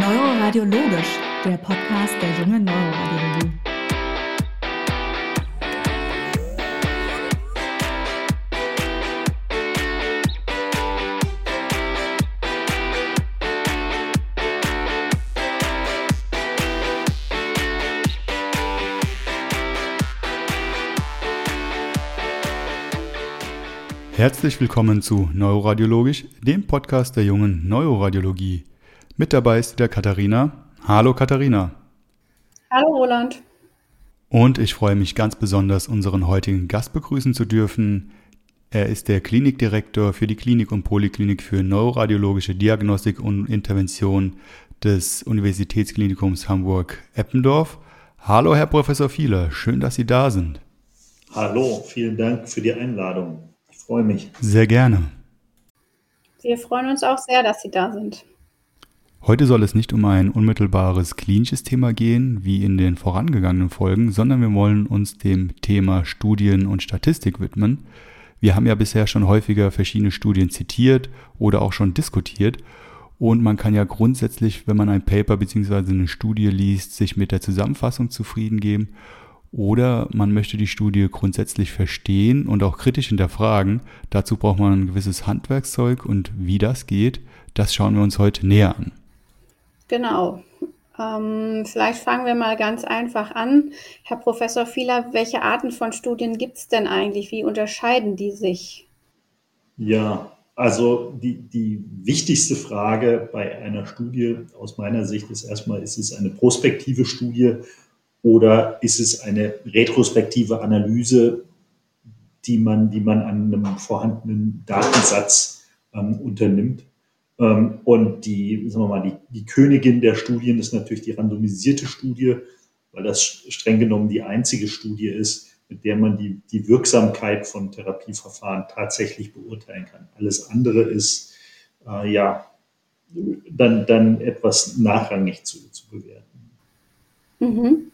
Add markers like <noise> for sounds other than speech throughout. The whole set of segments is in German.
Neuroradiologisch, der Podcast der jungen Neuroradiologie. Herzlich willkommen zu Neuroradiologisch, dem Podcast der jungen Neuroradiologie. Mit dabei ist wieder Katharina. Hallo Katharina. Hallo Roland. Und ich freue mich ganz besonders, unseren heutigen Gast begrüßen zu dürfen. Er ist der Klinikdirektor für die Klinik und Poliklinik für neuroradiologische Diagnostik und Intervention des Universitätsklinikums Hamburg-Eppendorf. Hallo, Herr Professor Fieler, schön, dass Sie da sind. Hallo, vielen Dank für die Einladung freue mich. Sehr gerne. Wir freuen uns auch sehr, dass Sie da sind. Heute soll es nicht um ein unmittelbares klinisches Thema gehen, wie in den vorangegangenen Folgen, sondern wir wollen uns dem Thema Studien und Statistik widmen. Wir haben ja bisher schon häufiger verschiedene Studien zitiert oder auch schon diskutiert. Und man kann ja grundsätzlich, wenn man ein Paper bzw. eine Studie liest, sich mit der Zusammenfassung zufrieden geben oder man möchte die Studie grundsätzlich verstehen und auch kritisch hinterfragen. Dazu braucht man ein gewisses Handwerkszeug und wie das geht, das schauen wir uns heute näher an. Genau. Ähm, vielleicht fangen wir mal ganz einfach an. Herr Professor Fieler, welche Arten von Studien gibt es denn eigentlich? Wie unterscheiden die sich? Ja, also die, die wichtigste Frage bei einer Studie aus meiner Sicht ist erstmal, ist es eine prospektive Studie oder ist es eine retrospektive Analyse, die man, die man an einem vorhandenen Datensatz ähm, unternimmt? Ähm, und die, sagen wir mal, die, die Königin der Studien ist natürlich die randomisierte Studie, weil das streng genommen die einzige Studie ist, mit der man die, die Wirksamkeit von Therapieverfahren tatsächlich beurteilen kann. Alles andere ist äh, ja dann, dann etwas nachrangig zu, zu bewerten. Mhm.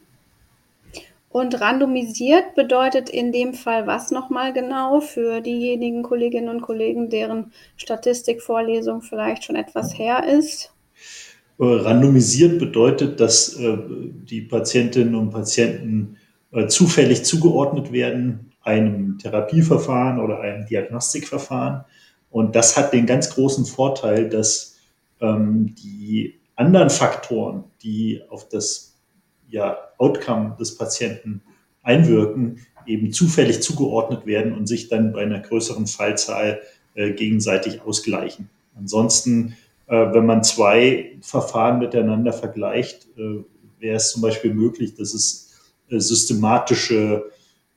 Und randomisiert bedeutet in dem Fall was nochmal genau für diejenigen Kolleginnen und Kollegen, deren Statistikvorlesung vielleicht schon etwas her ist? Äh, randomisiert bedeutet, dass äh, die Patientinnen und Patienten äh, zufällig zugeordnet werden einem Therapieverfahren oder einem Diagnostikverfahren. Und das hat den ganz großen Vorteil, dass ähm, die anderen Faktoren, die auf das ja, Outcome des Patienten einwirken, eben zufällig zugeordnet werden und sich dann bei einer größeren Fallzahl äh, gegenseitig ausgleichen. Ansonsten, äh, wenn man zwei Verfahren miteinander vergleicht, äh, wäre es zum Beispiel möglich, dass es äh, systematische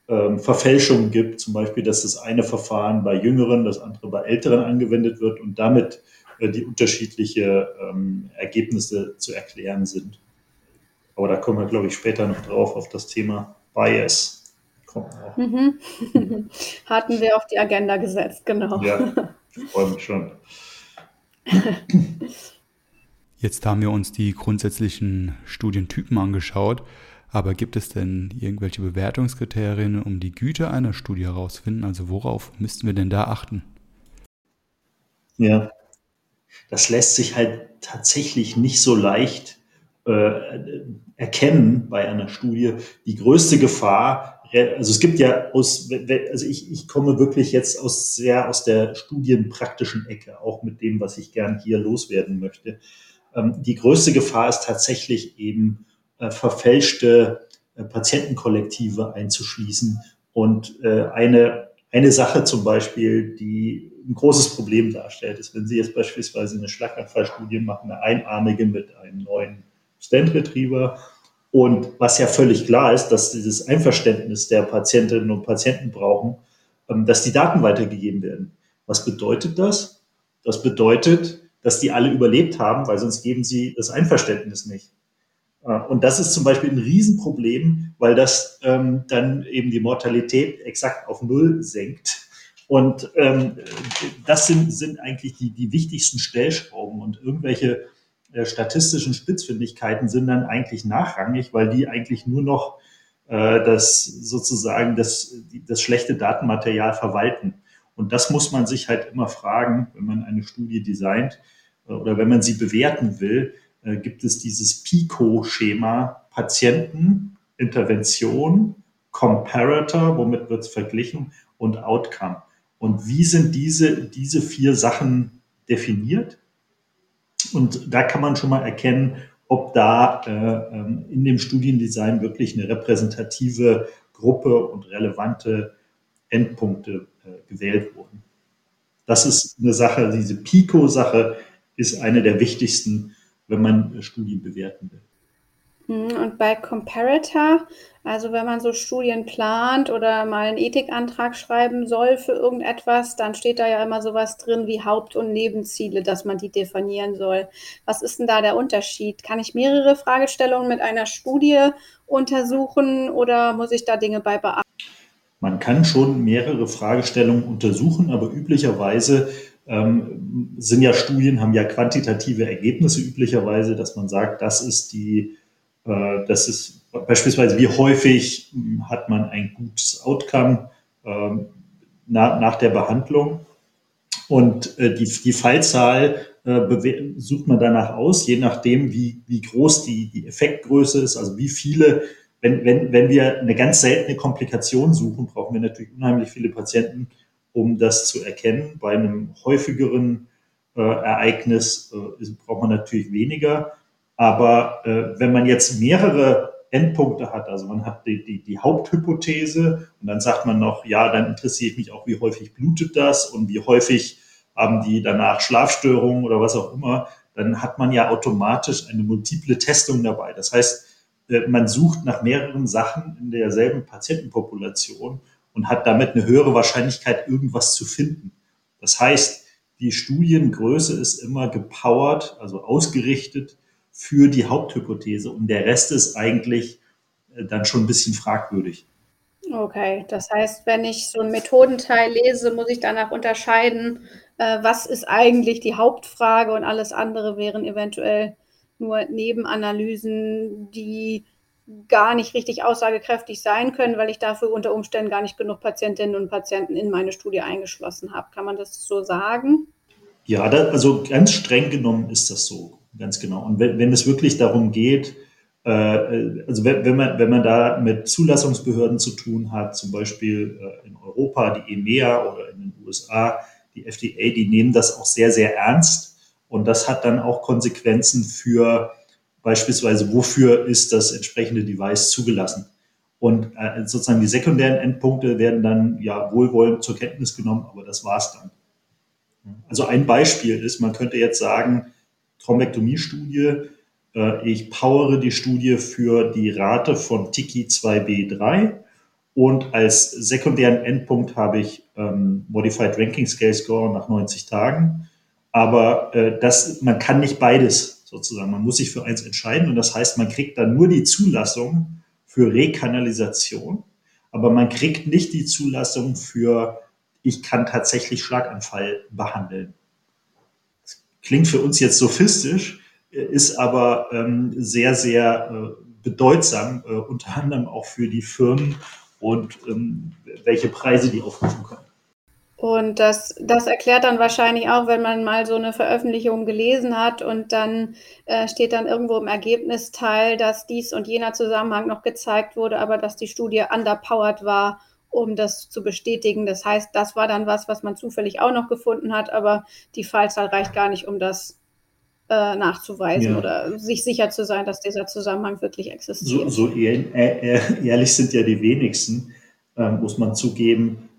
ähm, Verfälschungen gibt, zum Beispiel, dass das eine Verfahren bei Jüngeren, das andere bei Älteren angewendet wird und damit äh, die unterschiedlichen ähm, Ergebnisse zu erklären sind. Aber da kommen wir, glaube ich, später noch drauf auf das Thema Bias. Mhm. <laughs> Hatten wir auf die Agenda gesetzt, genau. Ja, ich <laughs> freue mich schon. <laughs> Jetzt haben wir uns die grundsätzlichen Studientypen angeschaut, aber gibt es denn irgendwelche Bewertungskriterien, um die Güte einer Studie herauszufinden? Also worauf müssten wir denn da achten? Ja, das lässt sich halt tatsächlich nicht so leicht äh, erkennen bei einer Studie, die größte Gefahr, also es gibt ja aus, also ich, ich komme wirklich jetzt aus sehr aus der studienpraktischen Ecke, auch mit dem, was ich gern hier loswerden möchte. Ähm, die größte Gefahr ist tatsächlich eben äh, verfälschte äh, Patientenkollektive einzuschließen und eine eine Sache zum Beispiel, die ein großes Problem darstellt, ist, wenn Sie jetzt beispielsweise eine Schlaganfallstudie machen, eine einarmige mit einem neuen Stand Retriever. Und was ja völlig klar ist, dass dieses Einverständnis der Patientinnen und Patienten brauchen, ähm, dass die Daten weitergegeben werden. Was bedeutet das? Das bedeutet, dass die alle überlebt haben, weil sonst geben sie das Einverständnis nicht. Äh, und das ist zum Beispiel ein Riesenproblem, weil das ähm, dann eben die Mortalität exakt auf Null senkt. Und ähm, das sind, sind eigentlich die, die wichtigsten Stellschrauben und irgendwelche statistischen Spitzfindigkeiten sind dann eigentlich nachrangig, weil die eigentlich nur noch äh, das sozusagen das, das schlechte Datenmaterial verwalten. Und das muss man sich halt immer fragen, wenn man eine Studie designt äh, oder wenn man sie bewerten will. äh, gibt es dieses PICO-Schema Patienten, Intervention, Comparator, womit wird es verglichen, und Outcome. Und wie sind diese, diese vier Sachen definiert? Und da kann man schon mal erkennen, ob da äh, ähm, in dem Studiendesign wirklich eine repräsentative Gruppe und relevante Endpunkte äh, gewählt wurden. Das ist eine Sache, diese PICO-Sache ist eine der wichtigsten, wenn man Studien bewerten will. Hm, und bei Comparator, also wenn man so Studien plant oder mal einen Ethikantrag schreiben soll für irgendetwas, dann steht da ja immer sowas drin wie Haupt- und Nebenziele, dass man die definieren soll. Was ist denn da der Unterschied? Kann ich mehrere Fragestellungen mit einer Studie untersuchen oder muss ich da Dinge bei beachten? Man kann schon mehrere Fragestellungen untersuchen, aber üblicherweise ähm, sind ja Studien, haben ja quantitative Ergebnisse üblicherweise, dass man sagt, das ist die äh, das ist beispielsweise, wie häufig hat man ein gutes Outcome ähm, nach der Behandlung. Und äh, die, die Fallzahl äh, sucht man danach aus, je nachdem, wie, wie groß die, die Effektgröße ist, also wie viele, wenn, wenn, wenn wir eine ganz seltene Komplikation suchen, brauchen wir natürlich unheimlich viele Patienten, um das zu erkennen. Bei einem häufigeren äh, Ereignis äh, braucht man natürlich weniger. Aber äh, wenn man jetzt mehrere Endpunkte hat, also man hat die, die, die Haupthypothese und dann sagt man noch, ja, dann interessiert mich auch, wie häufig blutet das und wie häufig haben die danach Schlafstörungen oder was auch immer, dann hat man ja automatisch eine multiple Testung dabei. Das heißt, äh, man sucht nach mehreren Sachen in derselben Patientenpopulation und hat damit eine höhere Wahrscheinlichkeit, irgendwas zu finden. Das heißt, die Studiengröße ist immer gepowert, also ausgerichtet für die Haupthypothese und der Rest ist eigentlich äh, dann schon ein bisschen fragwürdig. Okay, das heißt, wenn ich so einen Methodenteil lese, muss ich danach unterscheiden, äh, was ist eigentlich die Hauptfrage und alles andere wären eventuell nur Nebenanalysen, die gar nicht richtig aussagekräftig sein können, weil ich dafür unter Umständen gar nicht genug Patientinnen und Patienten in meine Studie eingeschlossen habe. Kann man das so sagen? Ja, da, also ganz streng genommen ist das so ganz genau. Und wenn, wenn es wirklich darum geht, äh, also wenn, wenn, man, wenn man da mit Zulassungsbehörden zu tun hat, zum Beispiel äh, in Europa, die EMEA oder in den USA, die FDA, die nehmen das auch sehr, sehr ernst. Und das hat dann auch Konsequenzen für beispielsweise, wofür ist das entsprechende Device zugelassen. Und äh, sozusagen die sekundären Endpunkte werden dann ja wohlwollend zur Kenntnis genommen, aber das war's dann. Also ein Beispiel ist, man könnte jetzt sagen, Thrombektomie-Studie. Äh, ich powere die Studie für die Rate von Tiki 2b3 und als sekundären Endpunkt habe ich ähm, Modified Ranking Scale Score nach 90 Tagen. Aber äh, das, man kann nicht beides sozusagen. Man muss sich für eins entscheiden und das heißt, man kriegt dann nur die Zulassung für Rekanalisation, aber man kriegt nicht die Zulassung für, ich kann tatsächlich Schlaganfall behandeln klingt für uns jetzt sophistisch, ist aber ähm, sehr, sehr äh, bedeutsam, äh, unter anderem auch für die Firmen und ähm, welche Preise die aufrufen können. Und das, das erklärt dann wahrscheinlich auch, wenn man mal so eine Veröffentlichung gelesen hat und dann äh, steht dann irgendwo im Ergebnisteil, dass dies und jener Zusammenhang noch gezeigt wurde, aber dass die Studie underpowered war um das zu bestätigen. Das heißt, das war dann was, was man zufällig auch noch gefunden hat, aber die Fallzahl reicht gar nicht, um das äh, nachzuweisen ja. oder sich sicher zu sein, dass dieser Zusammenhang wirklich existiert. So, so ehr, ehr, ehrlich sind ja die wenigsten, äh, muss man zugeben.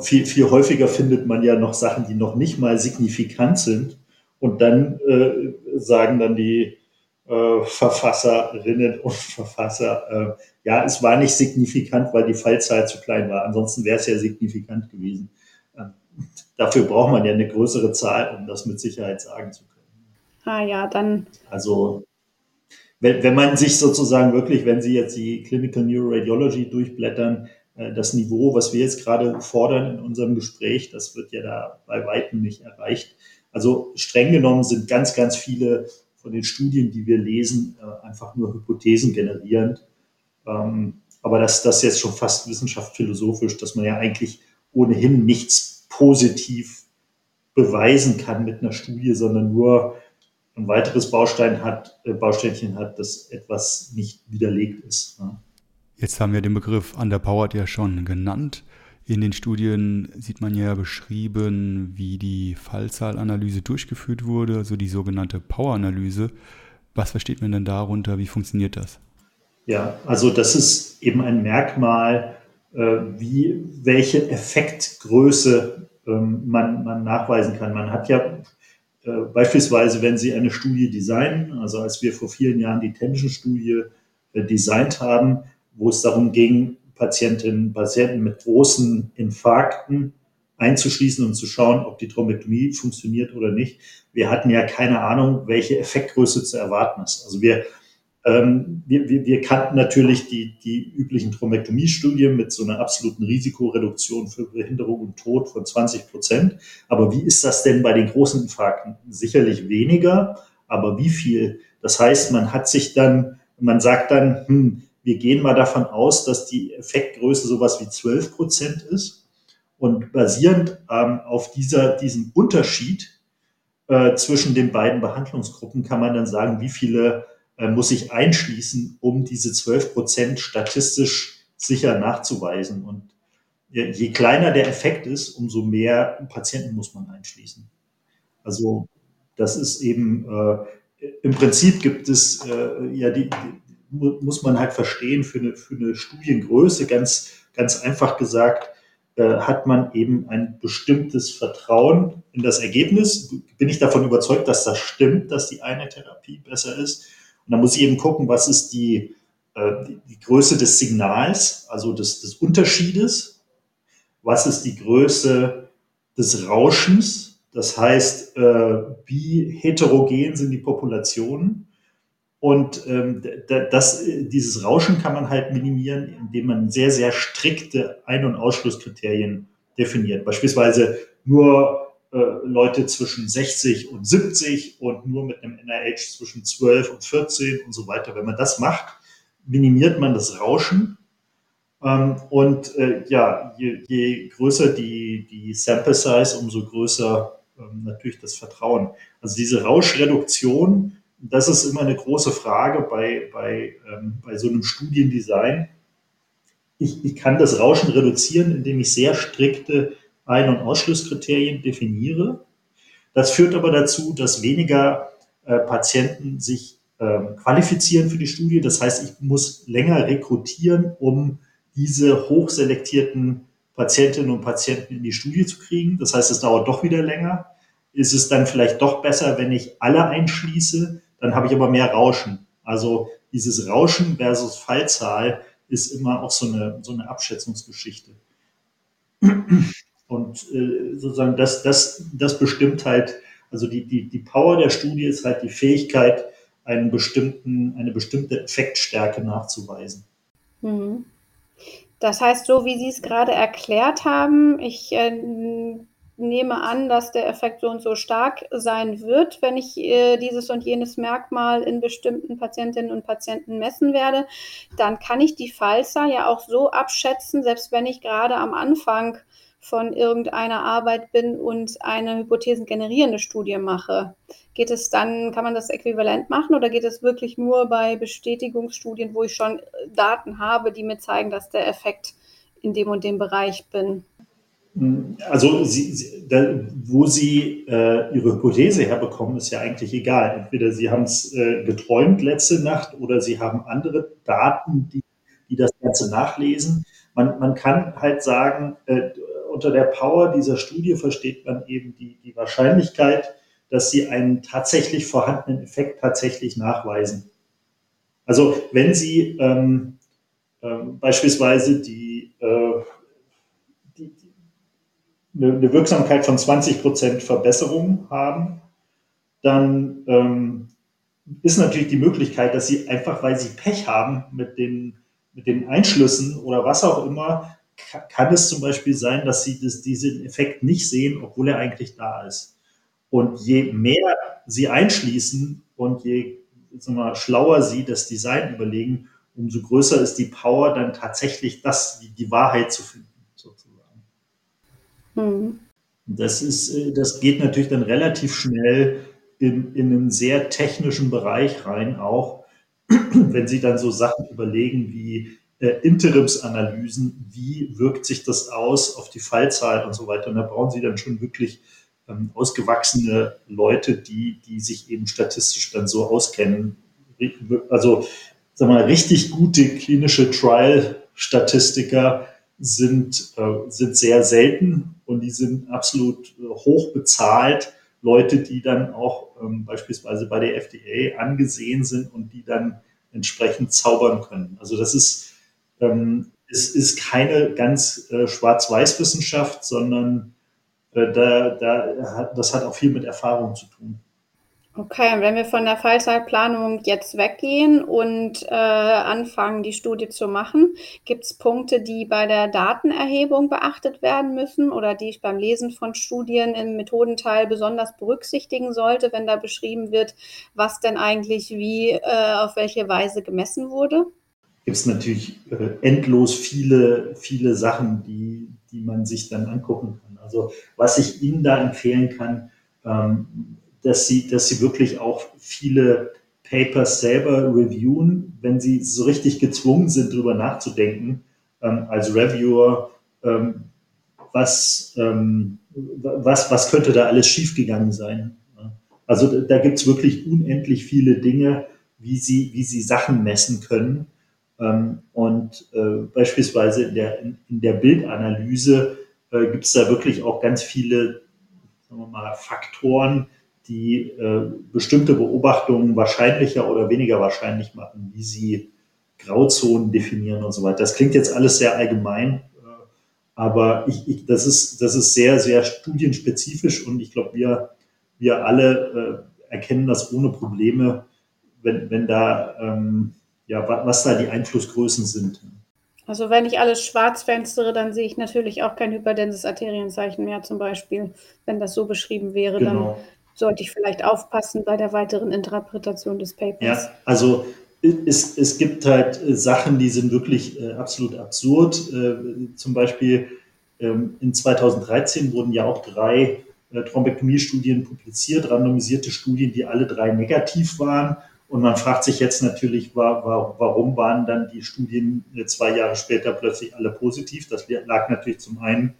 Viel, viel häufiger findet man ja noch Sachen, die noch nicht mal signifikant sind. Und dann äh, sagen dann die äh, Verfasserinnen und Verfasser, äh, ja, es war nicht signifikant, weil die Fallzahl zu klein war. Ansonsten wäre es ja signifikant gewesen. Ähm, dafür braucht man ja eine größere Zahl, um das mit Sicherheit sagen zu können. Ah ja, dann. Also wenn, wenn man sich sozusagen wirklich, wenn Sie jetzt die Clinical Neuroradiology durchblättern, äh, das Niveau, was wir jetzt gerade fordern in unserem Gespräch, das wird ja da bei weitem nicht erreicht. Also streng genommen sind ganz, ganz viele von den Studien, die wir lesen, äh, einfach nur Hypothesen generierend. Ähm, aber das, das ist jetzt schon fast wissenschaftsphilosophisch, dass man ja eigentlich ohnehin nichts positiv beweisen kann mit einer Studie, sondern nur ein weiteres Baustein hat, äh, Bausteinchen hat, das etwas nicht widerlegt ist. Ne? Jetzt haben wir den Begriff Underpowered ja schon genannt. In den Studien sieht man ja beschrieben, wie die Fallzahlanalyse durchgeführt wurde, also die sogenannte Power-Analyse. Was versteht man denn darunter? Wie funktioniert das? Ja, also das ist eben ein Merkmal, äh, wie, welche Effektgröße ähm, man, man nachweisen kann. Man hat ja äh, beispielsweise, wenn Sie eine Studie designen, also als wir vor vielen Jahren die Tension-Studie äh, designt haben, wo es darum ging, Patientinnen, Patienten mit großen Infarkten einzuschließen und zu schauen, ob die Thrombektomie funktioniert oder nicht. Wir hatten ja keine Ahnung, welche Effektgröße zu erwarten ist. Also wir, ähm, wir, wir, wir kannten natürlich die, die üblichen Thrombektomie-Studien mit so einer absoluten Risikoreduktion für Behinderung und Tod von 20 Prozent. Aber wie ist das denn bei den großen Infarkten? Sicherlich weniger, aber wie viel? Das heißt, man hat sich dann, man sagt dann, hm, wir gehen mal davon aus, dass die Effektgröße sowas wie 12 Prozent ist. Und basierend ähm, auf dieser, diesem Unterschied äh, zwischen den beiden Behandlungsgruppen kann man dann sagen, wie viele äh, muss ich einschließen, um diese 12 Prozent statistisch sicher nachzuweisen. Und je, kleiner der Effekt ist, umso mehr Patienten muss man einschließen. Also das ist eben, äh, im Prinzip gibt es äh, ja die, die muss man halt verstehen, für eine, für eine Studiengröße, ganz, ganz einfach gesagt, äh, hat man eben ein bestimmtes Vertrauen in das Ergebnis. Bin ich davon überzeugt, dass das stimmt, dass die eine Therapie besser ist. Und dann muss ich eben gucken, was ist die, äh, die, Größe des Signals, also des, des Unterschiedes. Was ist die Größe des Rauschens? Das heißt, äh, wie heterogen sind die Populationen? Und ähm, das, dieses Rauschen kann man halt minimieren, indem man sehr, sehr strikte Ein- und Ausschlusskriterien definiert. Beispielsweise nur äh, Leute zwischen 60 und 70 und nur mit einem NIH zwischen 12 und 14 und so weiter. Wenn man das macht, minimiert man das Rauschen. Ähm, und äh, ja, je, je, größer die, die Sample Size, umso größer ähm, natürlich das Vertrauen. Also diese Rauschreduktion das ist immer eine große Frage bei, bei, ähm, bei so einem Studiendesign. Ich, ich kann das Rauschen reduzieren, indem ich sehr strikte Ein- und Ausschlusskriterien definiere. Das führt aber dazu, dass weniger äh, Patienten sich ähm, qualifizieren für die Studie. Das heißt, ich muss länger rekrutieren, um diese hochselektierten Patientinnen und Patienten in die Studie zu kriegen. Das heißt, es dauert doch wieder länger. Ist es dann vielleicht doch besser, wenn ich alle einschließe, dann habe ich aber mehr Rauschen. Also dieses Rauschen versus Fallzahl ist immer auch so eine, so eine Abschätzungsgeschichte. Und äh, sozusagen das, das, das bestimmt halt, also die, die, die Power der Studie ist halt die Fähigkeit, einen bestimmten, eine bestimmte Effektstärke nachzuweisen. Mhm. Das heißt, so wie Sie es gerade erklärt haben, ich äh, nehme an, dass der Effekt so und so stark sein wird, wenn ich äh, dieses und jenes Merkmal in bestimmten Patientinnen und Patienten messen werde, dann kann ich die Fallzahl ja auch so abschätzen, selbst wenn ich gerade am Anfang von irgendeiner Arbeit bin und eine hypothesengenerierende Studie mache. Geht es dann, kann man das äquivalent machen oder geht es wirklich nur bei Bestätigungsstudien, wo ich schon Daten habe, die mir zeigen, dass der Effekt in dem und dem Bereich bin? Also sie, da, wo Sie äh, Ihre Hypothese herbekommen, ist ja eigentlich egal. Entweder Sie haben es äh, geträumt letzte Nacht oder Sie haben andere Daten, die, die das Ganze nachlesen. Man, man kann halt sagen, äh, unter der Power dieser Studie versteht man eben die, die Wahrscheinlichkeit, dass Sie einen tatsächlich vorhandenen Effekt tatsächlich nachweisen. Also wenn Sie ähm, ähm, beispielsweise die äh, eine, Wirksamkeit von 20 Prozent Verbesserung haben, dann ähm, ist natürlich die Möglichkeit, dass sie einfach, weil sie Pech haben mit den, mit den Einschlüssen oder was auch immer, kann es zum Beispiel sein, dass sie das, diesen Effekt nicht sehen, obwohl er eigentlich da ist. Und je mehr sie einschließen und je mal, schlauer sie das Design überlegen, umso größer ist die Power, dann tatsächlich das, die Wahrheit zu finden. Mhm. Das ist, äh, das geht natürlich dann relativ schnell in, in einen sehr technischen Bereich rein, auch <clears throat> wenn Sie dann so Sachen überlegen wie äh, Interimsanalysen, wie wirkt sich das aus auf die Fallzahl und so weiter. Und da brauchen Sie dann schon wirklich ähm, ausgewachsene Leute, die, die sich eben statistisch dann so auskennen. Also, sagen wir mal, richtig gute klinische Trial-Statistiker sind, äh, sind sehr selten und die sind absolut äh, hoch bezahlt. Leute, die dann auch ähm, beispielsweise bei der FDA angesehen sind und die dann entsprechend zaubern können. Also das ist, ähm, es ist keine ganz äh, Schwarz-Weiß-Wissenschaft, sondern äh, da, da das hat auch viel mit Erfahrung zu tun. Okay, und wenn wir von der Fallzeitplanung jetzt weggehen und äh, anfangen, die Studie zu machen, gibt es Punkte, die bei der Datenerhebung beachtet werden müssen oder die ich beim Lesen von Studien im Methodenteil besonders berücksichtigen sollte, wenn da beschrieben wird, was denn eigentlich wie äh, auf welche Weise gemessen wurde? Gibt es natürlich äh, endlos viele, viele Sachen, die, die man sich dann angucken kann. Also was ich Ihnen da empfehlen kann, ähm, dass sie, dass sie wirklich auch viele Papers selber reviewen, wenn sie so richtig gezwungen sind, darüber nachzudenken, ähm, als Reviewer, ähm, was, ähm, was, was könnte da alles schiefgegangen sein. Also da gibt es wirklich unendlich viele Dinge, wie sie, wie sie Sachen messen können. Ähm, und äh, beispielsweise in der, in, der Bildanalyse äh, es da wirklich auch ganz viele sagen wir mal, Faktoren, die äh, bestimmte Beobachtungen wahrscheinlicher oder weniger wahrscheinlich machen, wie sie Grauzonen definieren und so weiter. Das klingt jetzt alles sehr allgemein, äh, aber ich, ich, das, ist, das ist sehr, sehr studienspezifisch und ich glaube, wir, wir alle äh, erkennen das ohne Probleme, wenn, wenn da, ähm, ja, was da die Einflussgrößen sind. Also wenn ich alles schwarz fenstere, dann sehe ich natürlich auch kein hyperdenses Arterienzeichen mehr zum Beispiel. Wenn das so beschrieben wäre, genau. dann sollte ich vielleicht aufpassen bei der weiteren Interpretation des Papers. Ja, also es, es gibt halt äh, Sachen, die sind wirklich äh, absolut absurd. Äh, zum Beispiel ähm, in 2013 wurden ja auch drei äh, Thrombektomie-Studien publiziert, randomisierte Studien, die alle drei negativ waren. Und man fragt sich jetzt natürlich, war, war, warum waren dann die Studien zwei Jahre später plötzlich alle positiv? Das lag natürlich zum einen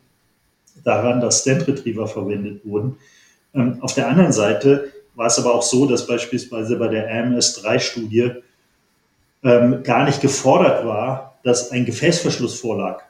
daran, dass Stent Retriever verwendet wurden. Ähm, auf der anderen Seite war es aber auch so, dass beispielsweise bei der AMS-3-Studie ähm, gar nicht gefordert war, dass ein Gefäßverschluss vorlag.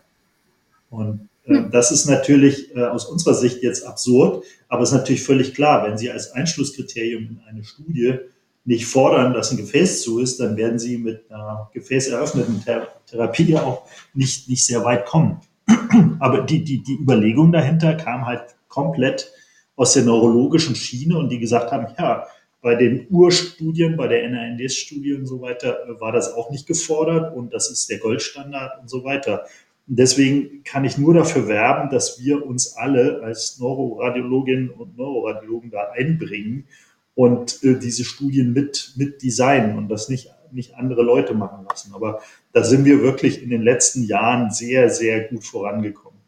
Und äh, hm. das ist natürlich äh, aus unserer Sicht jetzt absurd, aber es ist natürlich völlig klar, wenn Sie als Einschlusskriterium in eine Studie nicht fordern, dass ein Gefäß zu ist, dann werden Sie mit einer gefäßeröffneten Therapie auch nicht, nicht sehr weit kommen. <clears throat> Aber die, die, die Überlegung dahinter kam halt komplett aus der neurologischen Schiene und die gesagt haben, ja, bei den Urstudien, bei der NRNDS-Studie und so weiter, äh, war das auch nicht gefordert und das ist der Goldstandard und so weiter. Und deswegen kann ich nur dafür werben, dass wir uns alle als Neuroradiologinnen und Neuroradiologen da einbringen und äh, diese Studien mit, mit designen und das nicht, nicht andere Leute machen lassen. Aber da sind wir wirklich in den letzten Jahren sehr, sehr gut vorangekommen.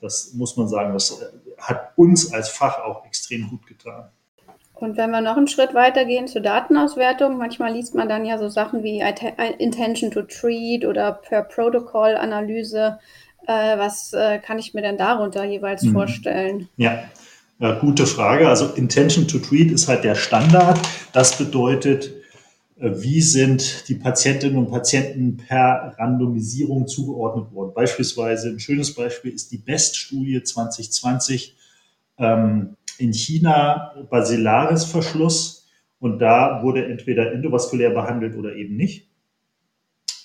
Das muss man sagen, das äh, hat uns als Fach auch extrem gut getan. Und wenn wir noch einen Schritt weiter gehen zur Datenauswertung, manchmal liest man dann ja so Sachen wie Intention to Treat oder per Protocol Analyse. Äh, was äh, kann ich mir denn darunter jeweils mhm. vorstellen? Ja. ja, gute Frage. Also Intention to Treat ist halt der Standard. Das bedeutet, äh, wie sind die Patientinnen und Patienten per Randomisierung zugeordnet worden. Beispielsweise ein schönes Beispiel ist die BEST-Studie 2020 ähm, in China, Basilaris-Verschluss. Und da wurde entweder endovaskulär behandelt oder eben nicht.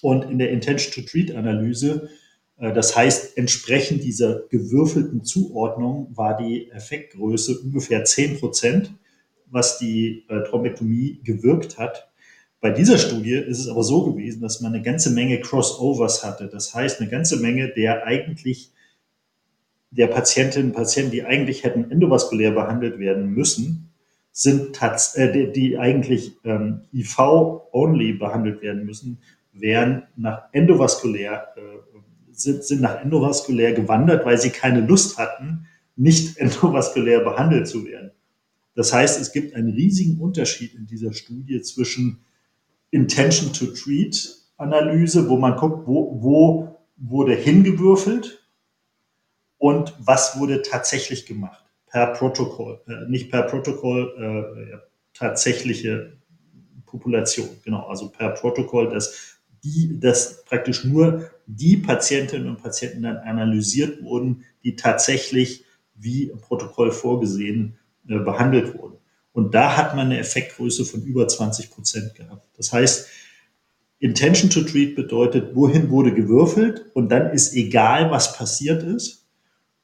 Und in der Intention-to-Treat-Analyse, äh, das heißt, entsprechend dieser gewürfelten Zuordnung war die Effektgröße ungefähr 10 Prozent, was die äh, Thrombektomie gewirkt hat. Bei dieser Studie ist es aber so gewesen, dass man eine ganze Menge Crossovers hatte. Das heißt, eine ganze Menge der eigentlich der Patientinnen und Patienten, die eigentlich hätten endovaskulär behandelt werden müssen, sind äh, die, eigentlich ähm, IV-only behandelt werden müssen, wären nach endovaskulär äh, sind, sind nach endovaskulär gewandert, weil sie keine Lust hatten, nicht <laughs> endovaskulär behandelt zu werden. Das heißt, es gibt einen riesigen Unterschied in dieser Studie zwischen Intention to Treat Analyse, wo man guckt, wo, wo wurde hingewürfelt und was wurde tatsächlich gemacht per Protokoll, äh, nicht per Protokoll, äh, tatsächliche Population, genau, also per Protokoll, dass die, dass praktisch nur die Patientinnen und Patienten dann analysiert wurden, die tatsächlich wie im Protokoll vorgesehen äh, behandelt wurden. Und da hat man eine Effektgröße von über 20 Prozent gehabt. Das heißt, Intention to Treat bedeutet, wohin wurde gewürfelt und dann ist egal, was passiert ist.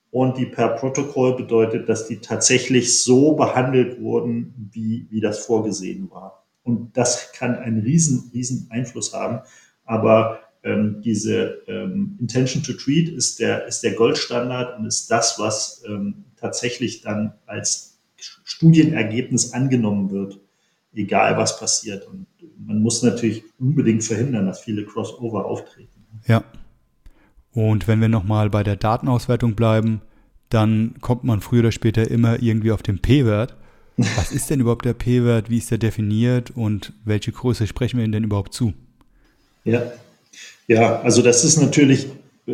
Und die per Protokoll bedeutet, dass die tatsächlich so behandelt wurden, wie, wie das vorgesehen war. Und das kann einen riesen, riesen Einfluss haben. Aber ähm, diese ähm, Intention to Treat ist der, ist der Goldstandard und ist das, was ähm, tatsächlich dann als Studienergebnis angenommen wird, egal was passiert. Und man muss natürlich unbedingt verhindern, dass viele Crossover auftreten. Ja, und wenn wir nochmal bei der Datenauswertung bleiben, dann kommt man früher oder später immer irgendwie auf den P-Wert. <laughs> Was ist denn überhaupt der P-Wert? Wie ist der definiert und welche Größe sprechen wir denn überhaupt zu? Ja, ja also das ist natürlich,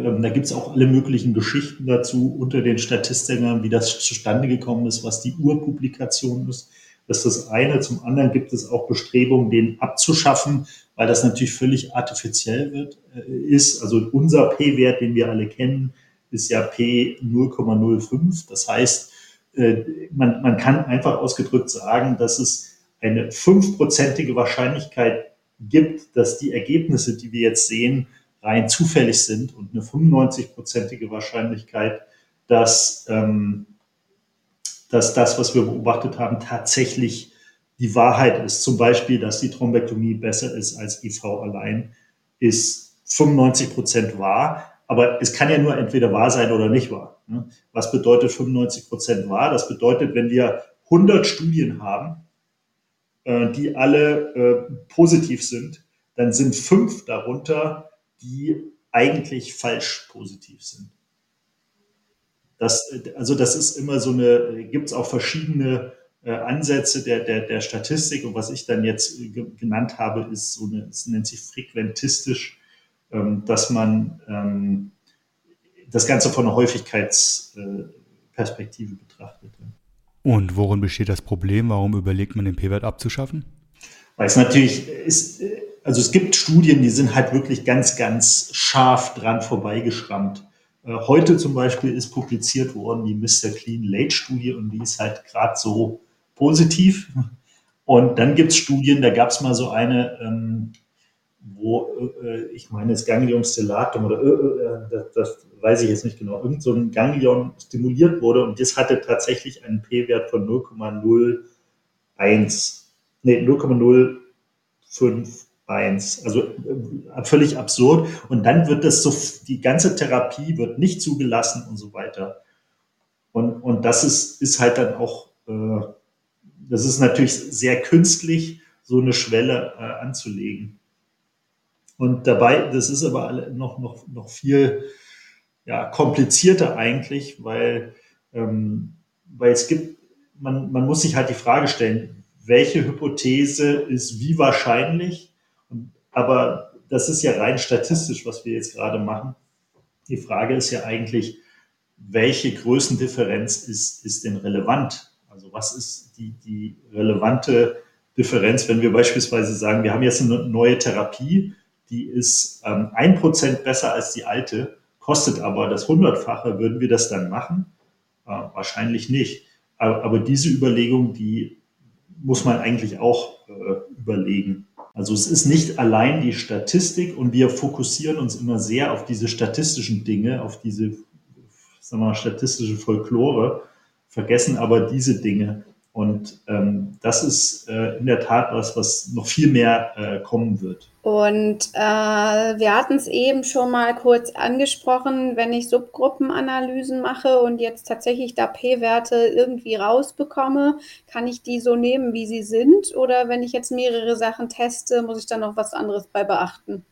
da gibt es auch alle möglichen Geschichten dazu unter den Statistikern, wie das zustande gekommen ist, was die Urpublikation ist. Das ist das eine. Zum anderen gibt es auch Bestrebungen, den abzuschaffen, weil das natürlich völlig artifiziell wird, äh, ist. Also unser P-Wert, den wir alle kennen, ist ja P 0,05. Das heißt, äh, man, man kann einfach ausgedrückt sagen, dass es eine fünfprozentige Wahrscheinlichkeit gibt, dass die Ergebnisse, die wir jetzt sehen, rein zufällig sind und eine 95-prozentige Wahrscheinlichkeit, dass, ähm, dass das, was wir beobachtet haben, tatsächlich die Wahrheit ist. Zum Beispiel, dass die Thrombektomie besser ist als IV allein, ist 95 Prozent wahr. Aber es kann ja nur entweder wahr sein oder nicht wahr. Ne? Was bedeutet 95 Prozent wahr? Das bedeutet, wenn wir 100 Studien haben, äh, die alle äh, positiv sind, dann sind fünf darunter, die eigentlich falsch positiv sind. Das, also das ist immer so eine, gibt es auch verschiedene äh, Ansätze der, der, der Statistik und was ich dann jetzt genannt habe, ist so eine, es nennt sich frequentistisch, ähm, dass man ähm, das Ganze von einer Häufigkeitsperspektive betrachtet. Und worin besteht das Problem? Warum überlegt man den P-Wert abzuschaffen? Weil es natürlich ist, also es gibt Studien, die sind halt wirklich ganz, ganz scharf dran vorbeigeschrammt. Äh, heute zum Beispiel ist publiziert worden die Mr. Clean Late Studie und die ist halt gerade so positiv. Und dann gibt es Studien, da gab es mal so eine, ähm, wo äh, ich meine, das Ganglion stellatum oder äh, äh, das, das, weiß ich jetzt nicht genau, irgend so ein Ganglion stimuliert wurde und das hatte tatsächlich einen P-Wert von 0,01, nee, 0,051, also äh, völlig absurd. Und dann wird das so, die ganze Therapie wird nicht zugelassen und so weiter. Und, und das ist, ist halt dann auch, äh, das ist natürlich sehr künstlich, so eine Schwelle äh, anzulegen. Und dabei, das ist aber noch, noch, noch viel ja, komplizierter eigentlich, weil, ähm, weil es gibt, man, man muss sich halt die Frage stellen, welche Hypothese ist wie wahrscheinlich? Aber das ist ja rein statistisch, was wir jetzt gerade machen. Die Frage ist ja eigentlich, welche Größendifferenz ist, ist denn relevant? Also was ist die, die relevante Differenz, wenn wir beispielsweise sagen, wir haben jetzt eine neue Therapie, die ist ähm, ein ähm, Prozent besser als die alte, kostet aber das Hundertfache. Würden wir das dann machen? Äh, wahrscheinlich nicht. Aber, aber, diese Überlegung, die muss man eigentlich auch äh, überlegen. Also es ist nicht allein die Statistik und wir fokussieren uns immer sehr auf diese statistischen Dinge, auf diese sagen wir mal, statistische Folklore, vergessen aber diese Dinge. Und ähm, das ist äh, in der Tat was, was noch viel mehr äh, kommen wird. Und äh, wir hatten es eben schon mal kurz angesprochen, wenn ich Subgruppenanalysen mache und jetzt tatsächlich da P-Werte irgendwie rausbekomme, kann ich die so nehmen, wie sie sind? Oder wenn ich jetzt mehrere Sachen teste, muss ich dann noch was anderes bei beachten,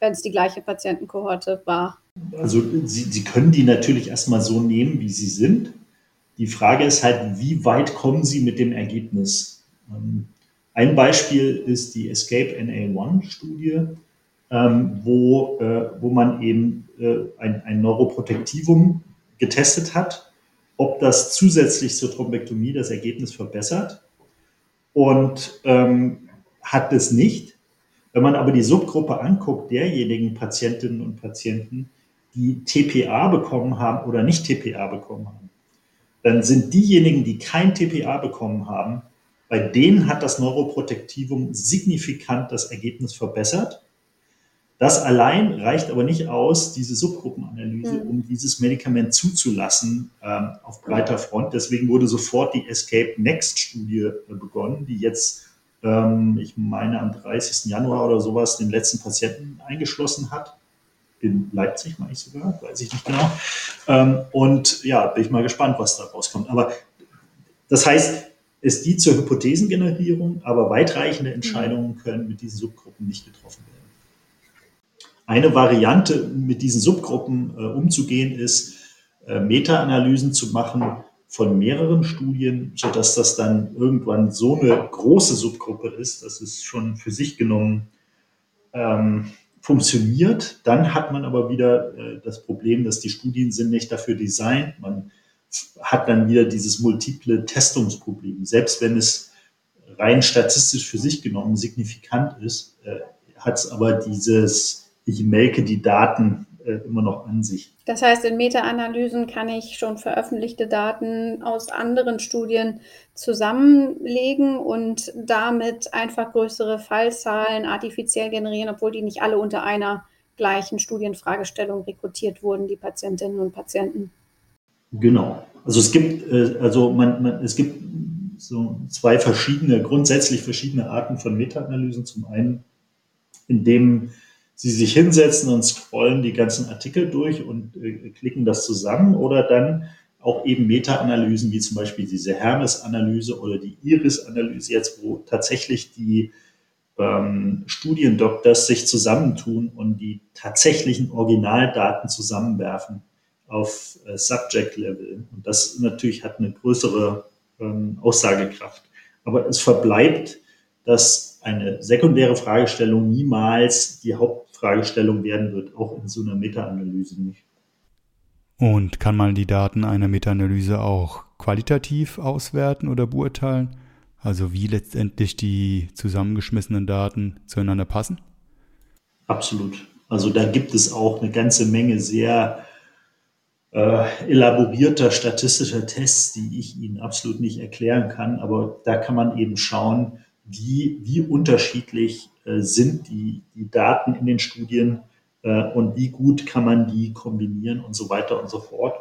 wenn es die gleiche Patientenkohorte war? Also Sie, sie können die natürlich erstmal so nehmen, wie sie sind. Die Frage ist halt, wie weit kommen Sie mit dem Ergebnis? Ähm, ein Beispiel ist die Escape NA1-Studie, ähm, wo, äh, wo man eben äh, ein, ein Neuroprotektivum getestet hat, ob das zusätzlich zur Thrombektomie das Ergebnis verbessert und ähm, hat es nicht. Wenn man aber die Subgruppe anguckt, derjenigen Patientinnen und Patienten, die TPA bekommen haben oder nicht TPA bekommen haben, dann sind diejenigen, die kein TPA bekommen haben, bei denen hat das Neuroprotektivum signifikant das Ergebnis verbessert. Das allein reicht aber nicht aus, diese Subgruppenanalyse, mhm. um dieses Medikament zuzulassen ähm, auf breiter Front. Deswegen wurde sofort die Escape Next Studie äh, begonnen, die jetzt, ähm, ich meine, am 30. Januar oder sowas den letzten Patienten eingeschlossen hat. In Leipzig, meine ich sogar, weiß ich nicht genau. Ähm, und ja, bin ich mal gespannt, was da rauskommt. Aber das heißt, es dient zur Hypothesengenerierung, aber weitreichende Entscheidungen können mit diesen Subgruppen nicht getroffen werden. Eine Variante, mit diesen Subgruppen äh, umzugehen, ist, äh, Meta-Analysen zu machen von mehreren Studien, sodass das dann irgendwann so eine große Subgruppe ist, dass es schon für sich genommen ähm, funktioniert. Dann hat man aber wieder äh, das Problem, dass die Studien sind nicht dafür designt. Man hat dann wieder dieses multiple Testungsproblem. Selbst wenn es rein statistisch für sich genommen signifikant ist, äh, hat es aber dieses, ich melke die Daten äh, immer noch an sich. Das heißt, in Meta-Analysen kann ich schon veröffentlichte Daten aus anderen Studien zusammenlegen und damit einfach größere Fallzahlen artifiziell generieren, obwohl die nicht alle unter einer gleichen Studienfragestellung rekrutiert wurden, die Patientinnen und Patienten. Genau. Also es gibt, äh, also man, man, es gibt so zwei verschiedene, grundsätzlich verschiedene Arten von Meta-Analysen. Zum einen, indem Sie sich hinsetzen und scrollen die ganzen Artikel durch und äh, klicken das zusammen oder dann auch eben Meta-Analysen, wie zum Beispiel diese Hermes-Analyse oder die Iris-Analyse jetzt, wo tatsächlich die ähm, Studiendoktors sich zusammentun und die tatsächlichen Originaldaten zusammenwerfen auf äh, Subject-Level. Und das natürlich hat eine größere ähm, Aussagekraft. Aber es verbleibt, dass eine sekundäre Fragestellung niemals die Hauptfragestellung werden wird, auch in so einer Meta-Analyse nicht. Und kann man die Daten einer Meta-Analyse auch qualitativ auswerten oder beurteilen? Also wie letztendlich die zusammengeschmissenen Daten zueinander passen? Absolut. Also da gibt es auch eine ganze Menge sehr äh, elaborierter statistischer Tests, die ich Ihnen absolut nicht erklären kann. Aber da kann man eben schauen, wie, wie unterschiedlich sind die, die Daten in den Studien äh, und wie gut kann man die kombinieren und so weiter und so fort.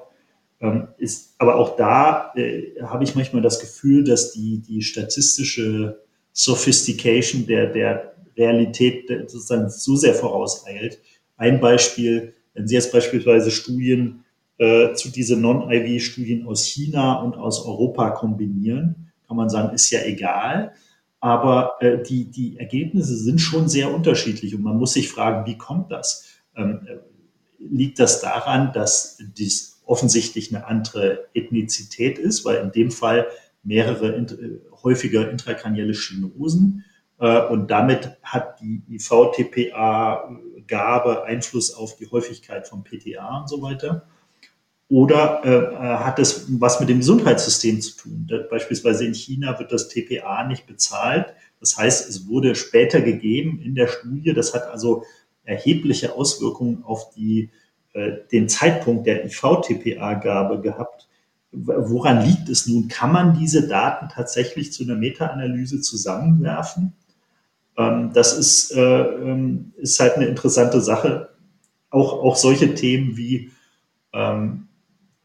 Ähm, ist, aber auch da äh, habe ich manchmal das Gefühl, dass die, die statistische Sophistication der, der Realität sozusagen so sehr vorauseilt. Ein Beispiel, wenn Sie jetzt beispielsweise Studien äh, zu diese Non-IV-Studien aus China und aus Europa kombinieren, kann man sagen, ist ja egal. Aber äh, die, die Ergebnisse sind schon sehr unterschiedlich und man muss sich fragen, wie kommt das? Ähm, äh, liegt das daran, dass dies offensichtlich eine andere Ethnizität ist, weil in dem Fall mehrere äh, häufiger intrakranielle Stenosen äh, und damit hat die IVTPA-Gabe Einfluss auf die Häufigkeit von PTA und so weiter. Oder äh, hat es was mit dem Gesundheitssystem zu tun? Beispielsweise in China wird das TPA nicht bezahlt. Das heißt, es wurde später gegeben in der Studie. Das hat also erhebliche Auswirkungen auf die, äh, den Zeitpunkt der IV-TPA-Gabe gehabt. Woran liegt es nun? Kann man diese Daten tatsächlich zu einer Meta-Analyse zusammenwerfen? Ähm, das ist, äh, ähm, ist halt eine interessante Sache. Auch, auch solche Themen wie ähm,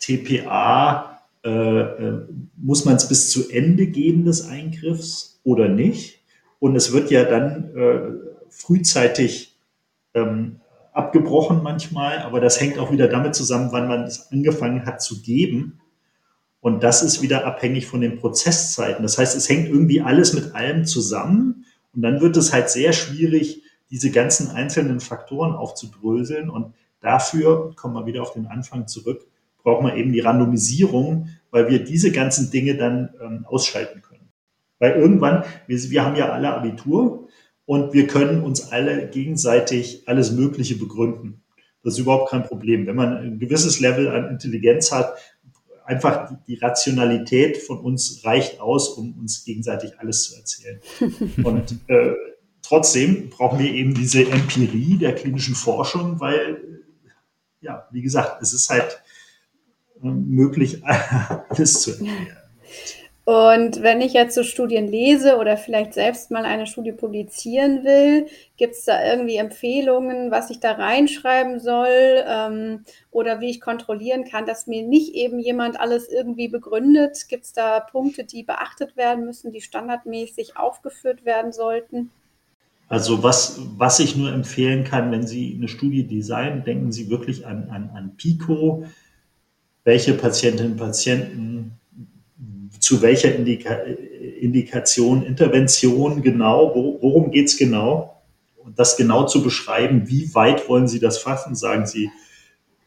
TPA, äh, äh, muss man es bis zu Ende geben des Eingriffs oder nicht? Und es wird ja dann äh, frühzeitig ähm, abgebrochen manchmal, aber das hängt auch wieder damit zusammen, wann man es angefangen hat zu geben. Und das ist wieder abhängig von den Prozesszeiten. Das heißt, es hängt irgendwie alles mit allem zusammen. Und dann wird es halt sehr schwierig, diese ganzen einzelnen Faktoren aufzudröseln. Und dafür kommen wir wieder auf den Anfang zurück braucht man eben die Randomisierung, weil wir diese ganzen Dinge dann ähm, ausschalten können. Weil irgendwann, wir, wir haben ja alle Abitur und wir können uns alle gegenseitig alles Mögliche begründen. Das ist überhaupt kein Problem. Wenn man ein gewisses Level an Intelligenz hat, einfach die Rationalität von uns reicht aus, um uns gegenseitig alles zu erzählen. <laughs> Und äh, trotzdem brauchen wir eben diese Empirie der klinischen Forschung, weil, ja, wie gesagt, es ist halt möglich, <laughs> alles zu erklären. Und wenn ich jetzt so Studien lese oder vielleicht selbst mal eine Studie publizieren will, gibt es da irgendwie Empfehlungen, was ich da reinschreiben soll ähm, oder wie ich kontrollieren kann, dass mir nicht eben jemand alles irgendwie begründet? Gibt es da Punkte, die beachtet werden müssen, die standardmäßig aufgeführt werden sollten? Also was, was ich nur empfehlen kann, wenn Sie eine Studie designen, denken Sie wirklich an, an, an PICO, welche Patientinnen und Patienten zu welcher Indika Indikation, Intervention genau, wo, worum geht es genau? Und das genau zu beschreiben, wie weit wollen Sie das fassen? Sagen Sie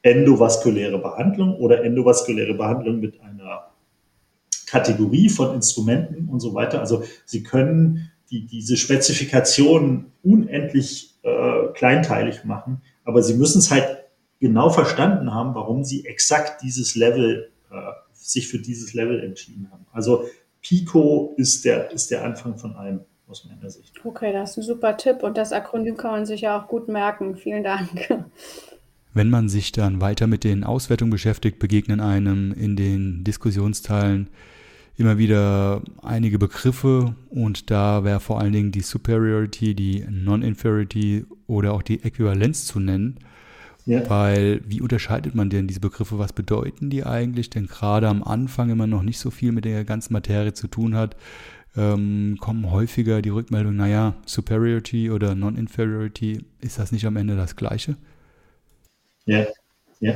endovaskuläre Behandlung oder endovaskuläre Behandlung mit einer Kategorie von Instrumenten und so weiter. Also Sie können die, diese Spezifikation unendlich äh, kleinteilig machen, aber Sie müssen es halt genau verstanden haben, warum Sie exakt dieses Level äh, sich für dieses Level entschieden haben. Also Pico ist der, ist der Anfang von allem aus meiner Sicht. Okay, das ist ein super Tipp und das Akronym kann man sich ja auch gut merken. Vielen Dank. Wenn man sich dann weiter mit den Auswertungen beschäftigt, begegnen einem in den Diskussionsteilen immer wieder einige Begriffe und da wäre vor allen Dingen die Superiority, die Non-Inferiority oder auch die Äquivalenz zu nennen. Ja. Weil, wie unterscheidet man denn diese Begriffe? Was bedeuten die eigentlich? Denn gerade am Anfang, wenn man noch nicht so viel mit der ganzen Materie zu tun hat, ähm, kommen häufiger die Rückmeldungen, naja, Superiority oder Non-Inferiority, ist das nicht am Ende das Gleiche? Ja, ja.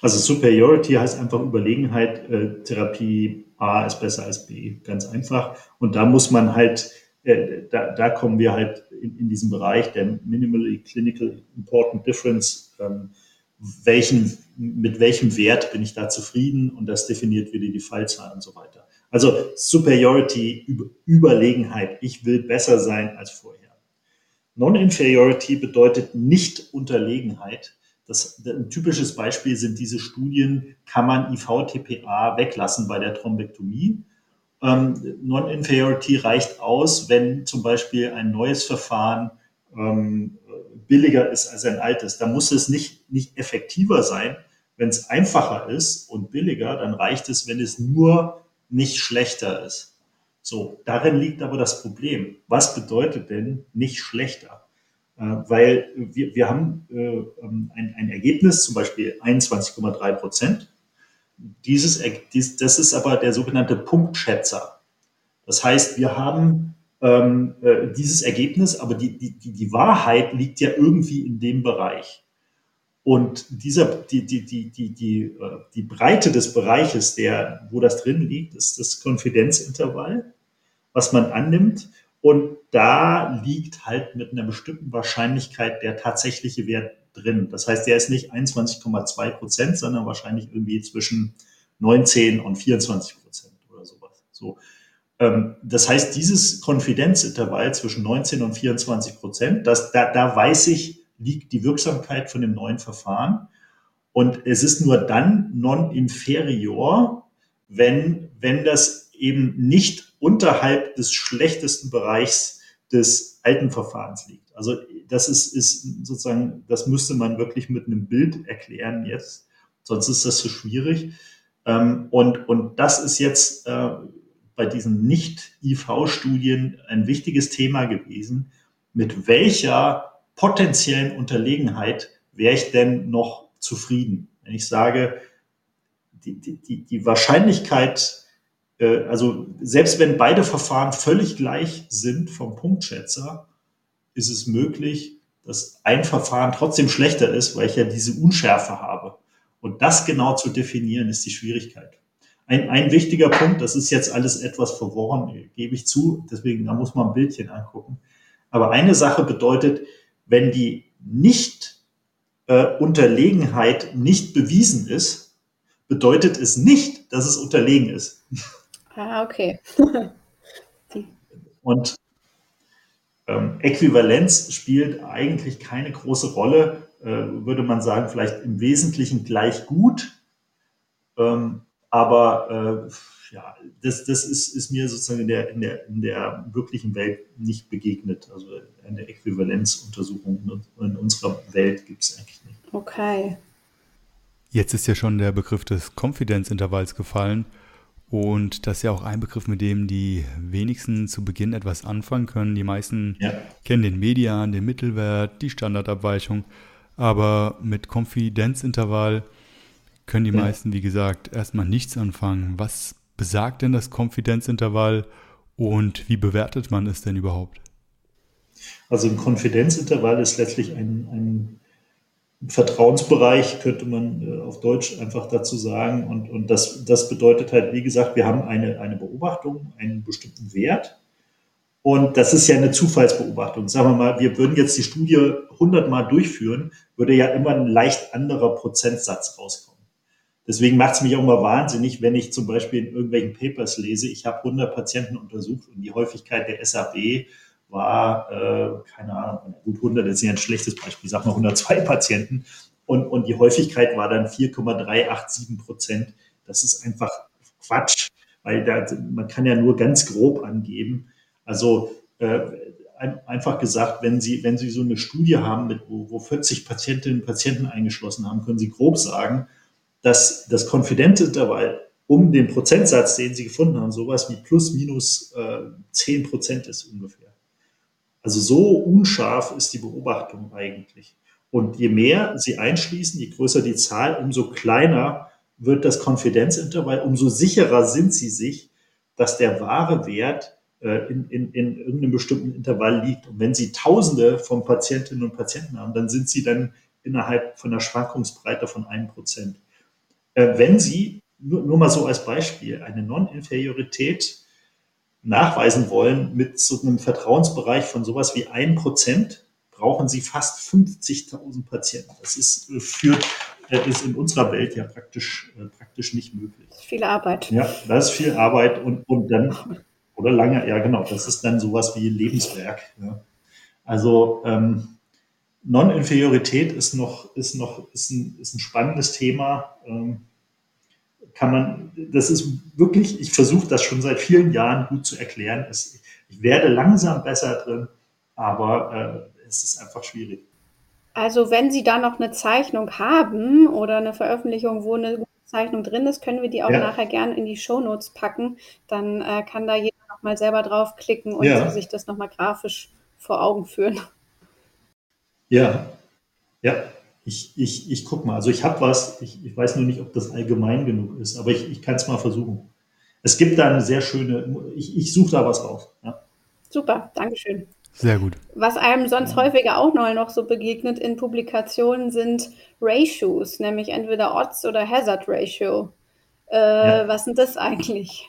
Also Superiority heißt einfach Überlegenheit, äh, Therapie A ist besser als B, ganz einfach. Und da muss man halt äh, da, da kommen wir halt in, in diesem Bereich der Minimally Clinical Important Difference. Ähm, welchen, mit welchem Wert bin ich da zufrieden und das definiert wieder die Fallzahl und so weiter. Also Superiority, Über Überlegenheit. Ich will besser sein als vorher. Non-Inferiority bedeutet nicht Unterlegenheit. Das, ein typisches Beispiel sind diese Studien, kann man IV-TPA weglassen bei der Thrombektomie? Ähm, Non-Inferiority reicht aus, wenn zum Beispiel ein neues Verfahren ähm, billiger ist als ein altes. Da muss es nicht, nicht effektiver sein. Wenn es einfacher ist und billiger, dann reicht es, wenn es nur nicht schlechter ist. So, darin liegt aber das Problem. Was bedeutet denn nicht schlechter? Äh, weil wir, wir haben äh, ähm, ein, ein Ergebnis, zum Beispiel 21,3 Prozent dieses, dies, das ist aber der sogenannte Punktschätzer. Das heißt, wir haben ähm, äh, dieses Ergebnis, aber die, die, die Wahrheit liegt ja irgendwie in dem Bereich. Und dieser, die, die, die, die, die, äh, die Breite des Bereiches, der, wo das drin liegt, ist das Konfidenzintervall, was man annimmt. Und da liegt halt mit einer bestimmten Wahrscheinlichkeit der tatsächliche Wert drin. Das heißt, der ist nicht 21,2 Prozent, sondern wahrscheinlich irgendwie zwischen 19 und 24 Prozent oder sowas. So. Ähm, das heißt, dieses Konfidenzintervall zwischen 19 und 24 Prozent, das, da, da weiß ich, liegt die Wirksamkeit von dem neuen Verfahren. Und es ist nur dann non-inferior, wenn, wenn das eben nicht unterhalb des schlechtesten Bereichs des alten Verfahrens liegt. Also das ist, ist sozusagen, das müsste man wirklich mit einem Bild erklären jetzt, sonst ist das so schwierig. Ähm, und, und das ist jetzt äh, bei diesen Nicht-IV-Studien ein wichtiges Thema gewesen. Mit welcher potenziellen Unterlegenheit wäre ich denn noch zufrieden? Wenn ich sage, die, die, die Wahrscheinlichkeit, also selbst wenn beide Verfahren völlig gleich sind vom Punktschätzer, ist es möglich, dass ein Verfahren trotzdem schlechter ist, weil ich ja diese Unschärfe habe. Und das genau zu definieren, ist die Schwierigkeit. Ein, ein wichtiger Punkt, das ist jetzt alles etwas verworren, gebe ich zu, deswegen da muss man ein Bildchen angucken. Aber eine Sache bedeutet, wenn die nicht äh, nicht bewiesen ist, bedeutet es nicht, dass es unterlegen ist. Ah, okay. <laughs> Und ähm, Äquivalenz spielt eigentlich keine große Rolle, äh, würde man sagen, vielleicht im Wesentlichen gleich gut. Ähm, aber äh, ja, das, das ist, ist mir sozusagen in der, in, der, in der wirklichen Welt nicht begegnet. Also eine Äquivalenzuntersuchung in unserer Welt gibt es eigentlich nicht. Okay. Jetzt ist ja schon der Begriff des Konfidenzintervalls gefallen. Und das ist ja auch ein Begriff, mit dem die wenigsten zu Beginn etwas anfangen können. Die meisten ja. kennen den Median, den Mittelwert, die Standardabweichung. Aber mit Konfidenzintervall können die ja. meisten, wie gesagt, erstmal nichts anfangen. Was besagt denn das Konfidenzintervall und wie bewertet man es denn überhaupt? Also ein Konfidenzintervall ist letztlich ein, ein Vertrauensbereich, könnte man äh, auf Deutsch einfach dazu sagen. Und, und das, das bedeutet halt, wie gesagt, wir haben eine, eine Beobachtung, einen bestimmten Wert. Und das ist ja eine Zufallsbeobachtung. Sagen wir mal, wir würden jetzt die Studie 100 Mal durchführen, würde ja immer ein leicht anderer Prozentsatz rauskommen. Deswegen macht es mich auch immer wahnsinnig, wenn ich zum Beispiel in irgendwelchen Papers lese, ich habe 100 Patienten untersucht und die Häufigkeit der SAB war, äh, keine Ahnung, gut 100 ist ja ein schlechtes Beispiel, sag mal 102 Patienten und, und die Häufigkeit war dann 4,387 Prozent. Das ist einfach Quatsch, weil da, man kann ja nur ganz grob angeben. Also äh, einfach gesagt, wenn Sie, wenn Sie so eine Studie haben, mit, wo, wo 40 Patientinnen und Patienten eingeschlossen haben, können Sie grob sagen, dass das Konfidenzintervall um den Prozentsatz, den Sie gefunden haben, sowas wie plus minus äh, 10 Prozent ist ungefähr. Also so unscharf ist die Beobachtung eigentlich. Und je mehr Sie einschließen, je größer die Zahl, umso kleiner wird das Konfidenzintervall, umso sicherer sind Sie sich, dass der wahre Wert äh, in, in, in irgendeinem bestimmten Intervall liegt. Und wenn Sie Tausende von Patientinnen und Patienten haben, dann sind Sie dann innerhalb von einer Schwankungsbreite von einem Prozent. Äh, wenn Sie, nur, nur mal so als Beispiel, eine Non-Inferiorität nachweisen wollen, mit so einem Vertrauensbereich von sowas wie ein Prozent brauchen sie fast 50.000 Patienten. Das ist, äh, führt, äh, ist in unserer Welt ja praktisch, äh, praktisch nicht möglich. Viel Arbeit. Ja, das ist viel Arbeit und, und dann, oder lange, ja genau, das ist dann sowas wie Lebenswerk. Ja. Also ähm, Non-Inferiorität ist noch, ist noch, ist ein, ist ein spannendes Thema. Ähm, kann man, das ist wirklich, ich versuche das schon seit vielen Jahren gut zu erklären. Es, ich werde langsam besser drin, aber äh, es ist einfach schwierig. Also wenn Sie da noch eine Zeichnung haben oder eine Veröffentlichung, wo eine Zeichnung drin ist, können wir die auch ja. nachher gerne in die Shownotes packen. Dann äh, kann da jeder nochmal selber draufklicken und ja. sich das nochmal grafisch vor Augen führen. Ja, ja, ich, ich, ich guck mal. Also ich habe was, ich, ich weiß nur nicht, ob das allgemein genug ist, aber ich, ich kann es mal versuchen. Es gibt da eine sehr schöne, ich, ich suche da was raus. Ja. Super, Dankeschön. Sehr gut. Was einem sonst ja. häufiger auch noch so begegnet in Publikationen sind Ratios, nämlich entweder Odds oder Hazard Ratio. Äh, ja. Was sind das eigentlich?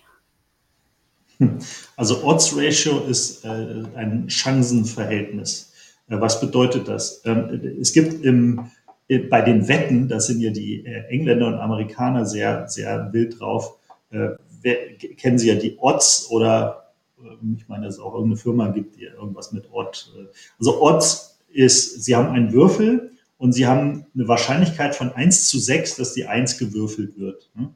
<laughs> Also Odds Ratio ist äh, ein Chancenverhältnis. Äh, was bedeutet das? Ähm, es gibt im bei den Wetten, da sind ja die äh, Engländer und Amerikaner sehr, sehr wild drauf, äh, kennen Sie ja die Odds oder äh, ich meine, dass es auch irgendeine Firma gibt, die irgendwas mit Odd. Äh, also Odds ist, Sie haben einen Würfel und Sie haben eine Wahrscheinlichkeit von 1 zu 6, dass die 1 gewürfelt wird. Ne?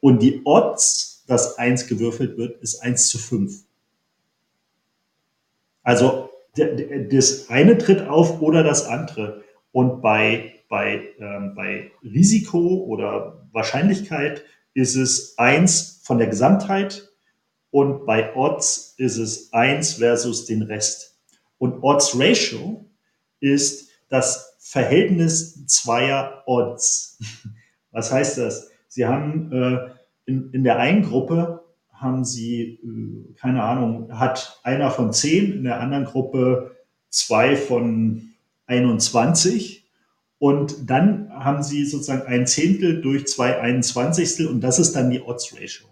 Und die Odds, dass 1 gewürfelt wird, ist 1 zu 5. Also das eine tritt auf oder das andere. Und bei bei, ähm, bei Risiko oder Wahrscheinlichkeit ist es eins von der Gesamtheit und bei Odds ist es eins versus den Rest. Und Odds Ratio ist das Verhältnis zweier Odds. <laughs> Was heißt das? Sie haben äh, in, in der einen Gruppe haben Sie, äh, keine Ahnung, hat einer von zehn, in der anderen Gruppe zwei von 21 und dann haben sie sozusagen ein Zehntel durch zwei Einundzwanzigstel und das ist dann die Odds Ratio.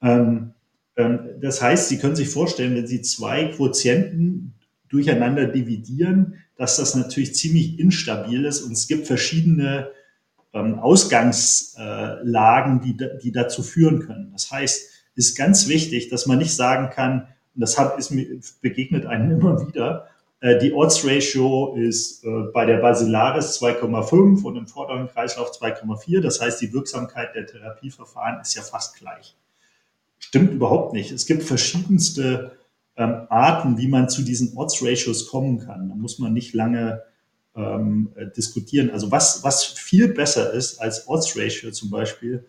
Ähm, ähm, das heißt, Sie können sich vorstellen, wenn Sie zwei Quotienten durcheinander dividieren, dass das natürlich ziemlich instabil ist und es gibt verschiedene ähm, Ausgangslagen, die, die dazu führen können. Das heißt, ist ganz wichtig, dass man nicht sagen kann, und das hat, ist mir, begegnet einem <laughs> immer wieder, äh, die Odds-Ratio ist äh, bei der Basilaris 2,5 und im vorderen Kreislauf 2,4. Das heißt, die Wirksamkeit der Therapieverfahren ist ja fast gleich. Stimmt überhaupt nicht. Es gibt verschiedenste ähm, Arten, wie man zu diesen Odds-Ratios kommen kann. Da muss man nicht lange ähm, äh, diskutieren. Also was, was viel besser ist als Odds-Ratio zum Beispiel,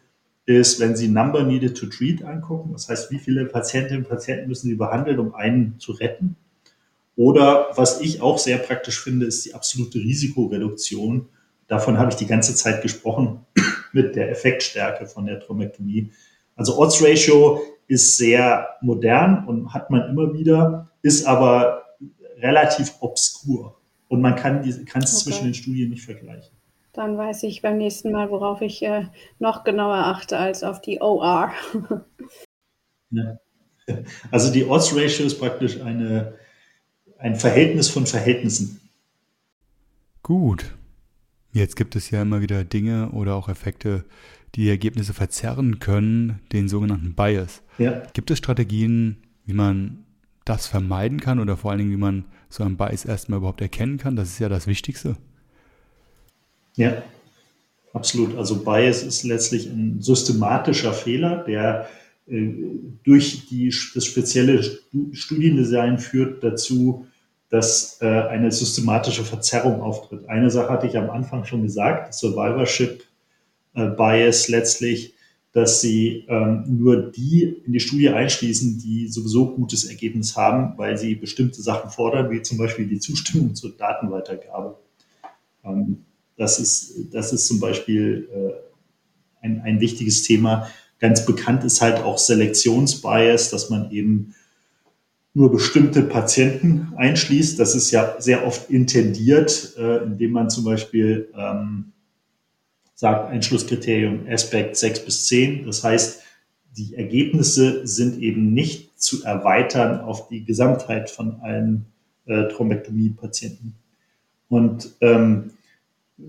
ist, wenn Sie Number Needed to Treat angucken. Das heißt, wie viele Patientinnen und Patienten müssen Sie behandeln, um einen zu retten? Oder was ich auch sehr praktisch finde, ist die absolute Risikoreduktion. Davon habe ich die ganze Zeit gesprochen <clears throat> mit der Effektstärke von der Thrombektomie. Also Odds Ratio ist sehr modern und hat man immer wieder, ist aber relativ obskur und man kann es okay. zwischen den Studien nicht vergleichen. Dann weiß ich beim nächsten Mal, worauf ich äh, noch genauer achte als auf die OR. <laughs> ja. <laughs> Also die Odds Ratio ist praktisch eine ein Verhältnis von Verhältnissen. Gut. Jetzt gibt es ja immer wieder Dinge oder auch Effekte, die Ergebnisse verzerren können, den sogenannten Bias. Ja. Gibt es Strategien, wie man das vermeiden kann oder vor allen Dingen, wie man so einen Bias erstmal überhaupt erkennen kann? Das ist ja das Wichtigste. Ja, absolut. Also Bias ist letztlich ein systematischer Fehler, der durch die, das spezielle Studiendesign führt dazu, dass äh, eine systematische Verzerrung auftritt. Eine Sache hatte ich am Anfang schon gesagt, Survivorship äh, Bias letztlich, dass sie ähm, nur die in die Studie einschließen, die sowieso gutes Ergebnis haben, weil sie bestimmte Sachen fordern, wie zum Beispiel die Zustimmung zur Datenweitergabe. Ähm, das, ist, das ist zum Beispiel äh, ein, ein wichtiges Thema, Ganz bekannt ist halt auch Selektionsbias, dass man eben nur bestimmte Patienten einschließt. Das ist ja sehr oft intendiert, äh, indem man zum Beispiel ähm, sagt, Einschlusskriterium Aspekt 6 bis 10. Das heißt, die Ergebnisse sind eben nicht zu erweitern auf die Gesamtheit von allen äh, Thrombektomie-Patienten. Und ähm,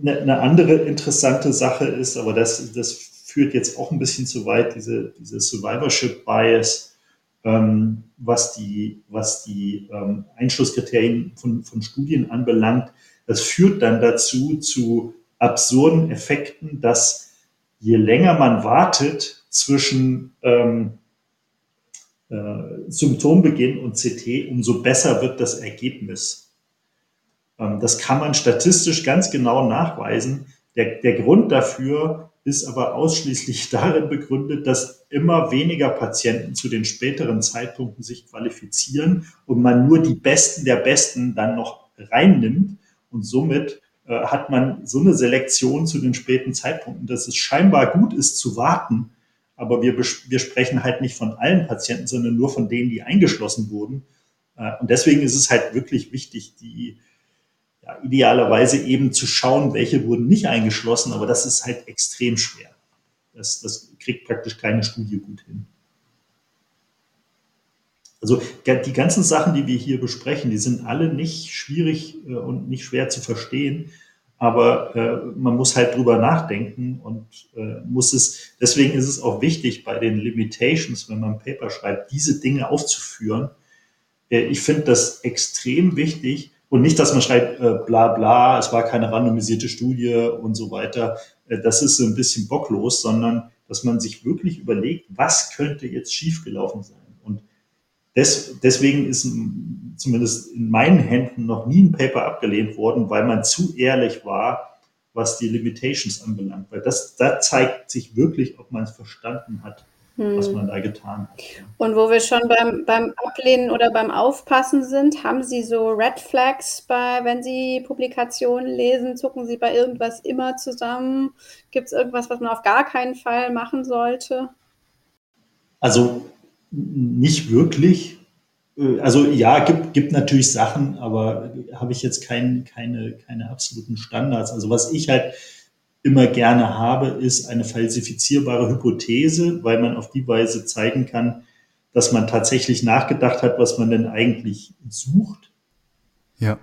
eine, eine andere interessante Sache ist, aber das, das führt jetzt auch ein bisschen zu weit, diese, diese Survivorship Bias, ähm, was die, was die ähm, Einschlusskriterien von, von Studien anbelangt. Das führt dann dazu, zu absurden Effekten, dass je länger man wartet zwischen ähm, äh, Symptombeginn und CT, umso besser wird das Ergebnis. Ähm, das kann man statistisch ganz genau nachweisen. Der, der Grund dafür ist aber ausschließlich <laughs> darin begründet, dass immer weniger Patienten zu den späteren Zeitpunkten sich qualifizieren und man nur die Besten der Besten dann noch reinnimmt. Und somit äh, hat man so eine Selektion zu den späten Zeitpunkten, dass es scheinbar gut ist zu warten. Aber wir, wir sprechen halt nicht von allen Patienten, sondern nur von denen, die eingeschlossen wurden. Äh, und deswegen ist es halt wirklich wichtig, die, ja, idealerweise eben zu schauen, welche wurden nicht eingeschlossen, aber das ist halt extrem schwer. Das, das kriegt praktisch keine Studie gut hin. Also die ganzen Sachen, die wir hier besprechen, die sind alle nicht schwierig äh, und nicht schwer zu verstehen, aber äh, man muss halt drüber nachdenken und äh, muss es, deswegen ist es auch wichtig bei den Limitations, wenn man ein Paper schreibt, diese Dinge aufzuführen. Ich finde das extrem wichtig, und nicht, dass man schreibt, äh, bla bla, es war keine randomisierte Studie und so weiter. Äh, das ist so ein bisschen bocklos, sondern dass man sich wirklich überlegt, was könnte jetzt schiefgelaufen sein. Und des, deswegen ist zumindest in meinen Händen noch nie ein Paper abgelehnt worden, weil man zu ehrlich war, was die Limitations anbelangt. Weil das, da zeigt sich wirklich, ob man es verstanden hat was hm. man da getan hat. Und wo wir schon beim, beim Ablehnen oder beim Aufpassen sind, haben Sie so Red Flags bei, wenn Sie Publikationen lesen, zucken Sie bei irgendwas immer zusammen? Gibt es irgendwas, was man auf gar keinen Fall machen sollte? Also nicht wirklich. Äh, also ja, gibt, gibt natürlich Sachen, aber habe ich jetzt kein, keine, keine absoluten Standards. Also was ich halt immer gerne habe, ist eine falsifizierbare Hypothese, weil man auf die Weise zeigen kann, dass man tatsächlich nachgedacht hat, was man denn eigentlich sucht. Ja.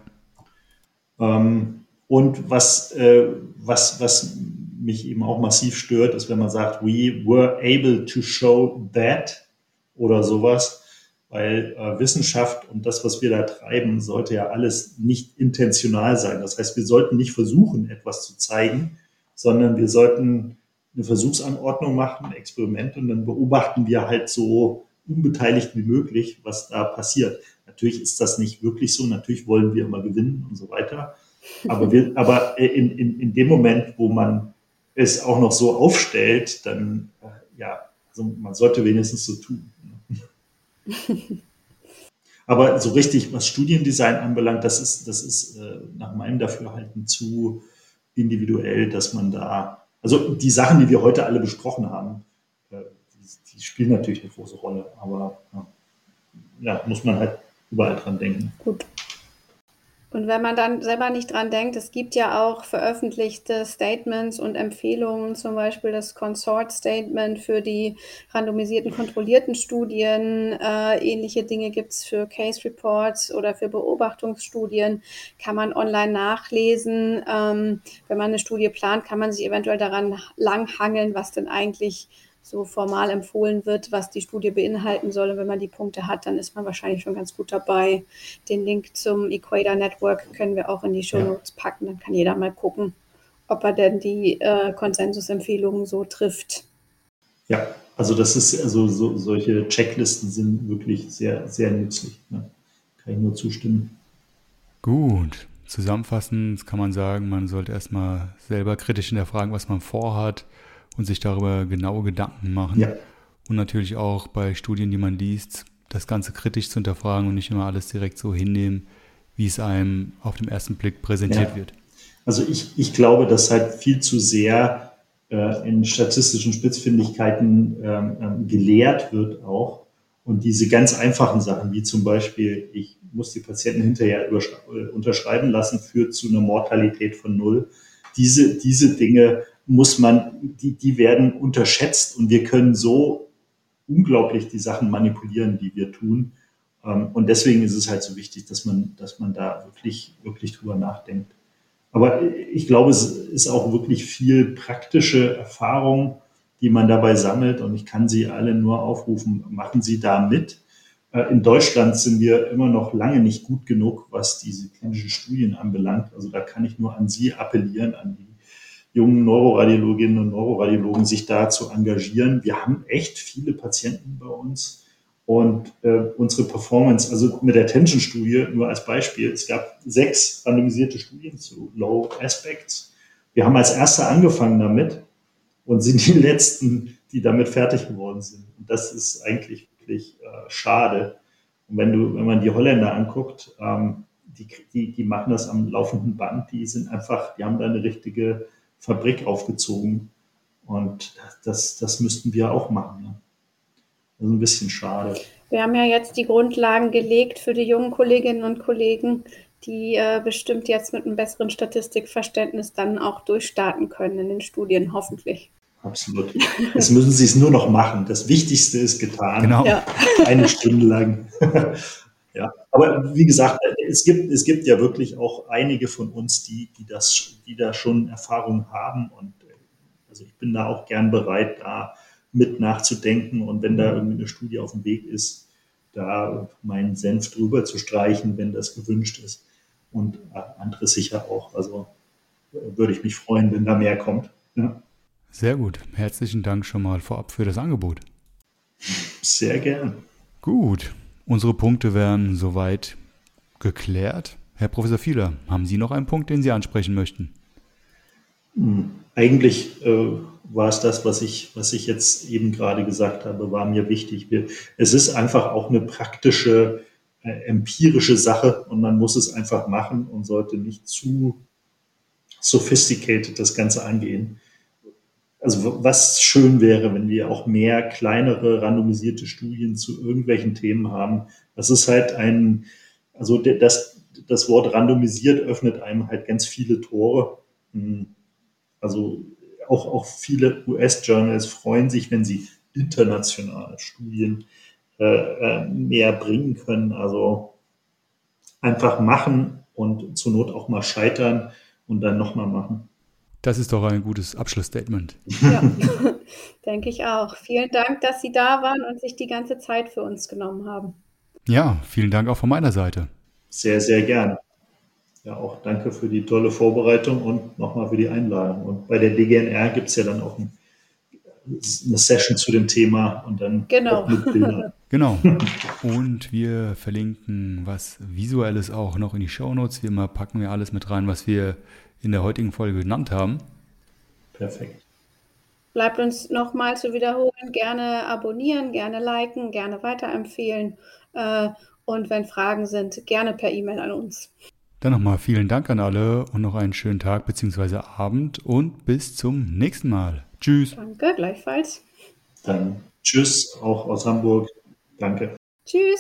Ähm, und was, äh, was, was mich eben auch massiv stört, ist, wenn man sagt, we were able to show that oder sowas, weil äh, Wissenschaft und das, was wir da treiben, sollte ja alles nicht intentional sein. Das heißt, wir sollten nicht versuchen, etwas zu zeigen, sondern wir sollten eine Versuchsanordnung machen, ein Experiment und dann beobachten wir halt so unbeteiligt wie möglich, was da passiert. Natürlich ist das nicht wirklich so, natürlich wollen wir immer gewinnen und so weiter. Aber, wir, <laughs> aber in, in, in dem Moment, wo man es auch noch so aufstellt, dann, äh, ja, also man sollte wenigstens so tun. <laughs> Aber so richtig, was Studiendesign anbelangt, das ist, das ist äh, nach meinem Dafürhalten zu individuell, dass man da, also die Sachen, die wir heute alle besprochen haben, äh, die, spielen natürlich eine große Rolle, aber ja, muss man halt überall dran denken. Gut. Und wenn man dann selber nicht dran denkt, es gibt ja auch veröffentlichte Statements und Empfehlungen, zum Beispiel das Consort Statement für die randomisierten kontrollierten Studien. Äh, ähnliche Dinge gibt es für Case Reports oder für Beobachtungsstudien. Kann man online nachlesen. Ähm, wenn man eine Studie plant, kann man sich eventuell daran langhangeln, was denn eigentlich so formal empfohlen wird, was die Studie beinhalten soll. Und wenn man die Punkte hat, dann ist man wahrscheinlich schon ganz gut dabei. Den Link zum Equator Network können wir auch in die Show Notes packen. Dann kann jeder mal gucken, ob er denn die äh, Konsensusempfehlungen so trifft. Ja, also das ist, also so, solche Checklisten sind wirklich sehr, sehr nützlich. Ne? Kann ich nur zustimmen. Gut. Zusammenfassend kann man sagen, man sollte erstmal selber kritisch hinterfragen, was man vorhat und sich darüber genaue Gedanken machen. Ja. Und natürlich auch bei Studien, die man liest, das Ganze kritisch zu hinterfragen und nicht immer alles direkt so hinnehmen, wie es einem auf den ersten Blick präsentiert ja. wird. Also ich, ich glaube, dass halt viel zu sehr äh, in statistischen Spitzfindigkeiten ähm, ähm, gelehrt wird auch. Und diese ganz einfachen Sachen, wie zum Beispiel, ich muss die Patienten hinterher äh, unterschreiben lassen, führt zu einer Mortalität von null. Diese, diese Dinge muss man, die, die werden unterschätzt und wir können so unglaublich die Sachen manipulieren, die wir tun. Ähm, und deswegen ist es halt so wichtig, dass man, dass man da wirklich, wirklich drüber nachdenkt. Aber ich glaube, es ist auch wirklich viel praktische Erfahrung, die man dabei sammelt. Und ich kann Sie alle nur aufrufen, machen Sie da mit. Äh, in Deutschland sind wir immer noch lange nicht gut genug, was diese klinischen Studien anbelangt. Also da kann ich nur an Sie appellieren, an die jungen Neuroradiologinnen und Neuroradiologen sich da zu engagieren. Wir haben echt viele Patienten bei uns und äh, unsere Performance, also mit der Tension-Studie nur als Beispiel, es gab sechs randomisierte Studien zu Low Aspects. Wir haben als erster angefangen damit und sind die letzten, die damit fertig geworden sind. Und das ist eigentlich wirklich äh, schade. Und wenn du, wenn man die Holländer anguckt, ähm, die, die, die machen das am laufenden Band, die sind einfach, die haben da eine richtige Fabrik aufgezogen. Und das, das müssten wir auch machen. Ne? Das ist ein bisschen schade. Wir haben ja jetzt die Grundlagen gelegt für die jungen Kolleginnen und Kollegen, die äh, bestimmt jetzt mit einem besseren Statistikverständnis dann auch durchstarten können in den Studien, hoffentlich. Absolut. Jetzt müssen Sie es nur noch machen. Das Wichtigste ist getan. Genau. Ja. Eine Stunde lang. <laughs> Ja, aber wie gesagt, es gibt, es gibt ja wirklich auch einige von uns, die, die das, die da schon Erfahrung haben und äh, also ich bin da auch gern bereit, da mit nachzudenken und wenn da irgendwie eine Studie auf dem Weg ist, da meinen Senf drüber zu streichen, wenn das gewünscht ist und andere sicher auch. Also äh, würde ich mich freuen, wenn da mehr kommt. Ja. Sehr gut. Herzlichen Dank schon mal vorab für das Angebot. Sehr gern. Gut. Unsere Punkte wären soweit geklärt. Herr Professor Fieler, haben Sie noch einen Punkt, den Sie ansprechen möchten? Hm, eigentlich äh, war es das, was ich, was ich jetzt eben gerade gesagt habe, war mir wichtig. Es ist einfach auch eine praktische, äh, empirische Sache und man muss es einfach machen und sollte nicht zu sophisticated das Ganze angehen also was schön wäre, wenn wir auch mehr kleinere randomisierte Studien zu irgendwelchen Themen haben. Das ist halt ein, also das, das Wort randomisiert öffnet einem halt ganz viele Tore. Hm. Also auch, auch viele US-Journals freuen sich, wenn sie internationale Studien äh, äh, mehr bringen können. Also einfach machen und zur Not auch mal scheitern und dann nochmal machen. Das ist doch ein gutes Abschlussstatement. Ja, <laughs> denke ich auch. Vielen Dank, dass Sie da waren und sich die ganze Zeit für uns genommen haben. Ja, vielen Dank auch von meiner Seite. Sehr, sehr gerne. Ja, auch danke für die tolle Vorbereitung und nochmal für die Einladung. Und bei der DGNR gibt es ja dann auch ein, eine Session zu dem Thema und dann genau. auch mit Bildern. <laughs> Genau. <laughs> Und wir verlinken was Visuelles auch noch in die Shownotes. Wie immer packen wir alles mit rein, was wir in der heutigen Folge genannt haben. Perfekt. Bleibt uns nochmal zu wiederholen, gerne abonnieren, gerne liken, gerne weiterempfehlen. Äh, und wenn Fragen sind, gerne per E-Mail an uns. Dann nochmal vielen Dank an alle und noch einen schönen Tag bzw. Abend und bis zum nächsten Mal. Tschüss. Danke, gleichfalls. Dann tschüss, auch aus Hamburg. Danke. Tschüss.